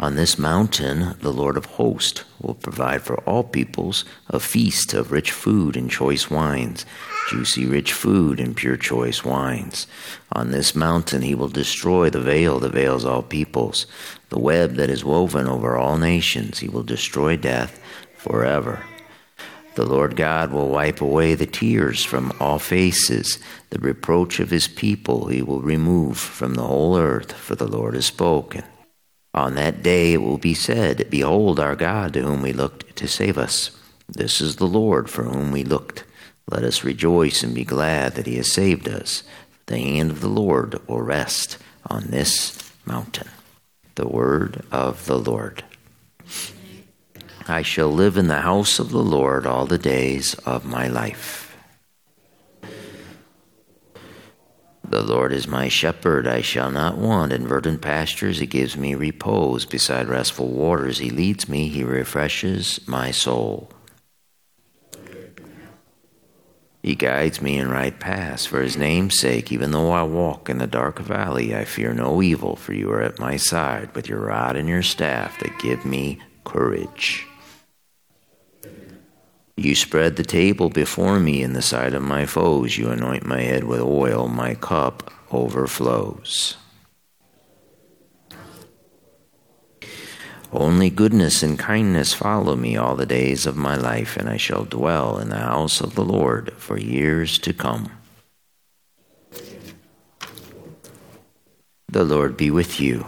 On this mountain, the Lord of hosts will provide for all peoples a feast of rich food and choice wines, juicy rich food and pure choice wines. On this mountain, he will destroy the veil that veils all peoples, the web that is woven over all nations. He will destroy death forever. The Lord God will wipe away the tears from all faces. The reproach of his people he will remove from the whole earth, for the Lord has spoken. On that day it will be said, Behold our God, to whom we looked to save us. This is the Lord for whom we looked. Let us rejoice and be glad that he has saved us. The hand of the Lord will rest on this mountain. The word of the Lord. I shall live in the house of the Lord all the days of my life. The Lord is my shepherd, I shall not want. In verdant pastures he gives me repose. Beside restful waters he leads me, he refreshes my soul. He guides me in right paths for his name's sake. Even though I walk in the dark valley, I fear no evil, for you are at my side with your rod and your staff that give me courage. You spread the table before me in the sight of my foes. You anoint my head with oil. My cup overflows. Only goodness and kindness follow me all the days of my life, and I shall dwell in the house of the Lord for years to come. The Lord be with you.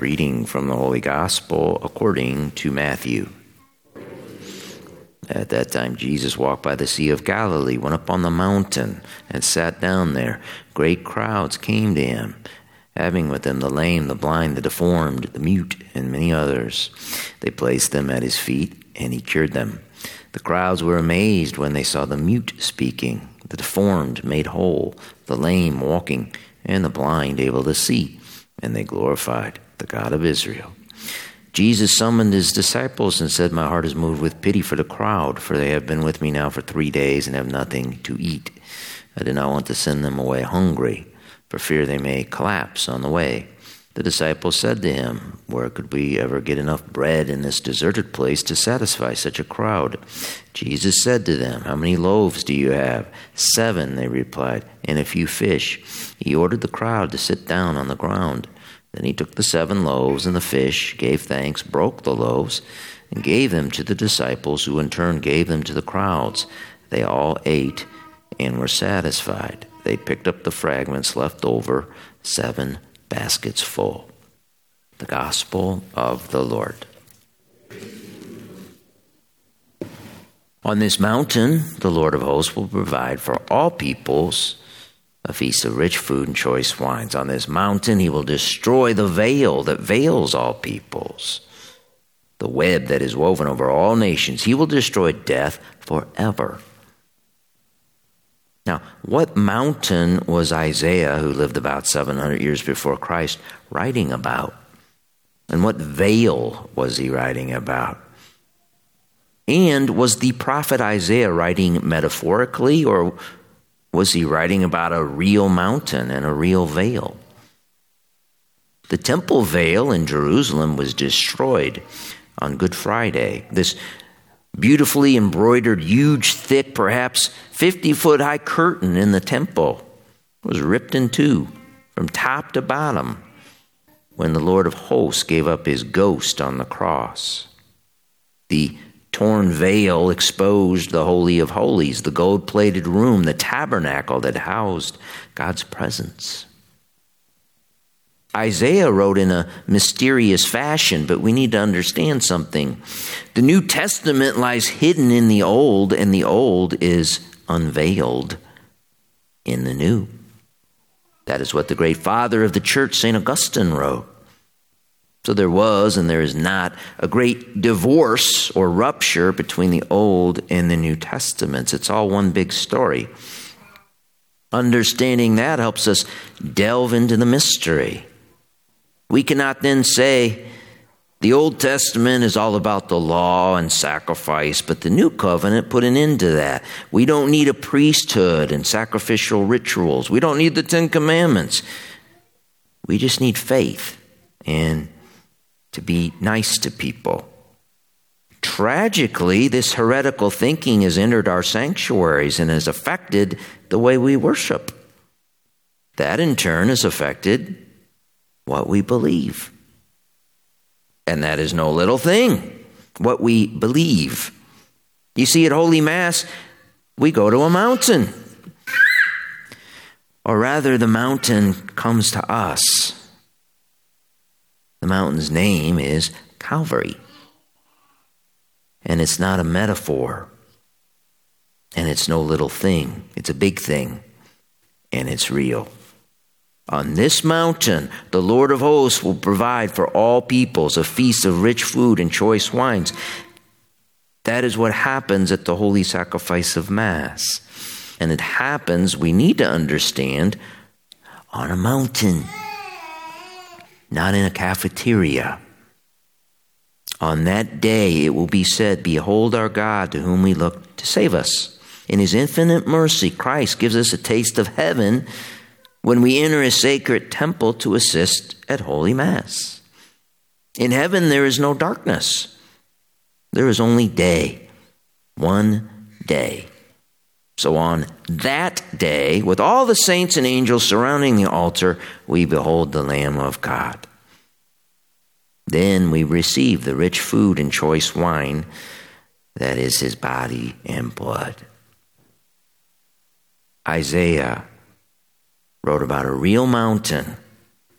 Reading from the Holy Gospel according to Matthew. At that time, Jesus walked by the Sea of Galilee, went up on the mountain, and sat down there. Great crowds came to him, having with them the lame, the blind, the deformed, the mute, and many others. They placed them at his feet, and he cured them. The crowds were amazed when they saw the mute speaking, the deformed made whole, the lame walking, and the blind able to see, and they glorified the God of Israel. Jesus summoned his disciples and said, My heart is moved with pity for the crowd, for they have been with me now for three days and have nothing to eat. I do not want to send them away hungry, for fear they may collapse on the way. The disciples said to him, Where could we ever get enough bread in this deserted place to satisfy such a crowd? Jesus said to them, How many loaves do you have? Seven, they replied, and a few fish. He ordered the crowd to sit down on the ground. Then he took the seven loaves and the fish, gave thanks, broke the loaves, and gave them to the disciples, who in turn gave them to the crowds. They all ate and were satisfied. They picked up the fragments left over, seven baskets full. The Gospel of the Lord. On this mountain, the Lord of hosts will provide for all peoples a feast of rich food and choice wines. On this mountain, he will destroy the veil that veils all peoples, the web that is woven over all nations. He will destroy death forever. Now, what mountain was Isaiah, who lived about 700 years before Christ, writing about? And what veil was he writing about? And was the prophet Isaiah writing metaphorically or was he writing about a real mountain and a real veil? The temple veil in Jerusalem was destroyed on Good Friday. This beautifully embroidered, huge, thick, perhaps 50 foot high curtain in the temple was ripped in two from top to bottom when the Lord of hosts gave up his ghost on the cross. The torn veil exposed the Holy of Holies, the gold plated room, the tabernacle that housed God's presence. Isaiah wrote in a mysterious fashion, but we need to understand something. The New Testament lies hidden in the Old, and the Old is unveiled in the New. That is what the great father of the church, St. Augustine, wrote. So there was and there is not a great divorce or rupture between the Old and the New Testaments. It's all one big story. Understanding that helps us delve into the mystery. We cannot then say the Old Testament is all about the law and sacrifice, but the New Covenant put an end to that. We don't need a priesthood and sacrificial rituals. We don't need the Ten Commandments. We just need faith and to be nice to people. Tragically, this heretical thinking has entered our sanctuaries and has affected the way we worship. That in turn has affected what we believe. And that is no little thing, what we believe. You see, at Holy Mass, we go to a mountain. Or rather, the mountain comes to us. The mountain's name is Calvary. And it's not a metaphor. And it's no little thing, it's a big thing. And it's real. On this mountain, the Lord of hosts will provide for all peoples a feast of rich food and choice wines. That is what happens at the holy sacrifice of Mass. And it happens, we need to understand, on a mountain not in a cafeteria. On that day it will be said, Behold our God to whom we look to save us. In his infinite mercy, Christ gives us a taste of heaven when we enter his sacred temple to assist at Holy Mass. In heaven there is no darkness, there is only day, one day. So on that day, with all the saints and angels surrounding the altar, we behold the Lamb of God. Then we receive the rich food and choice wine that is his body and blood. Isaiah wrote about a real mountain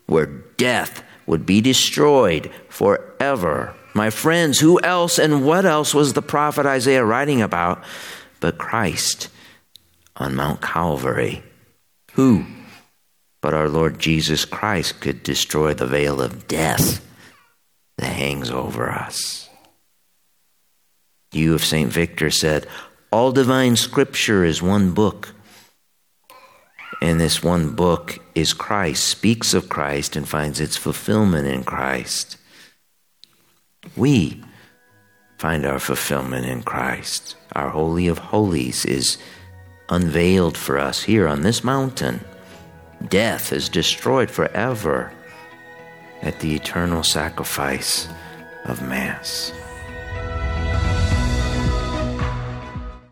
where death would be destroyed forever. My friends, who else and what else was the prophet Isaiah writing about but Christ? On Mount Calvary. Who but our Lord Jesus Christ could destroy the veil of death that hangs over us? Hugh of St. Victor said, All divine scripture is one book. And this one book is Christ, speaks of Christ, and finds its fulfillment in Christ. We find our fulfillment in Christ. Our Holy of Holies is unveiled for us here on this mountain. Death is destroyed forever at the eternal sacrifice of Mass.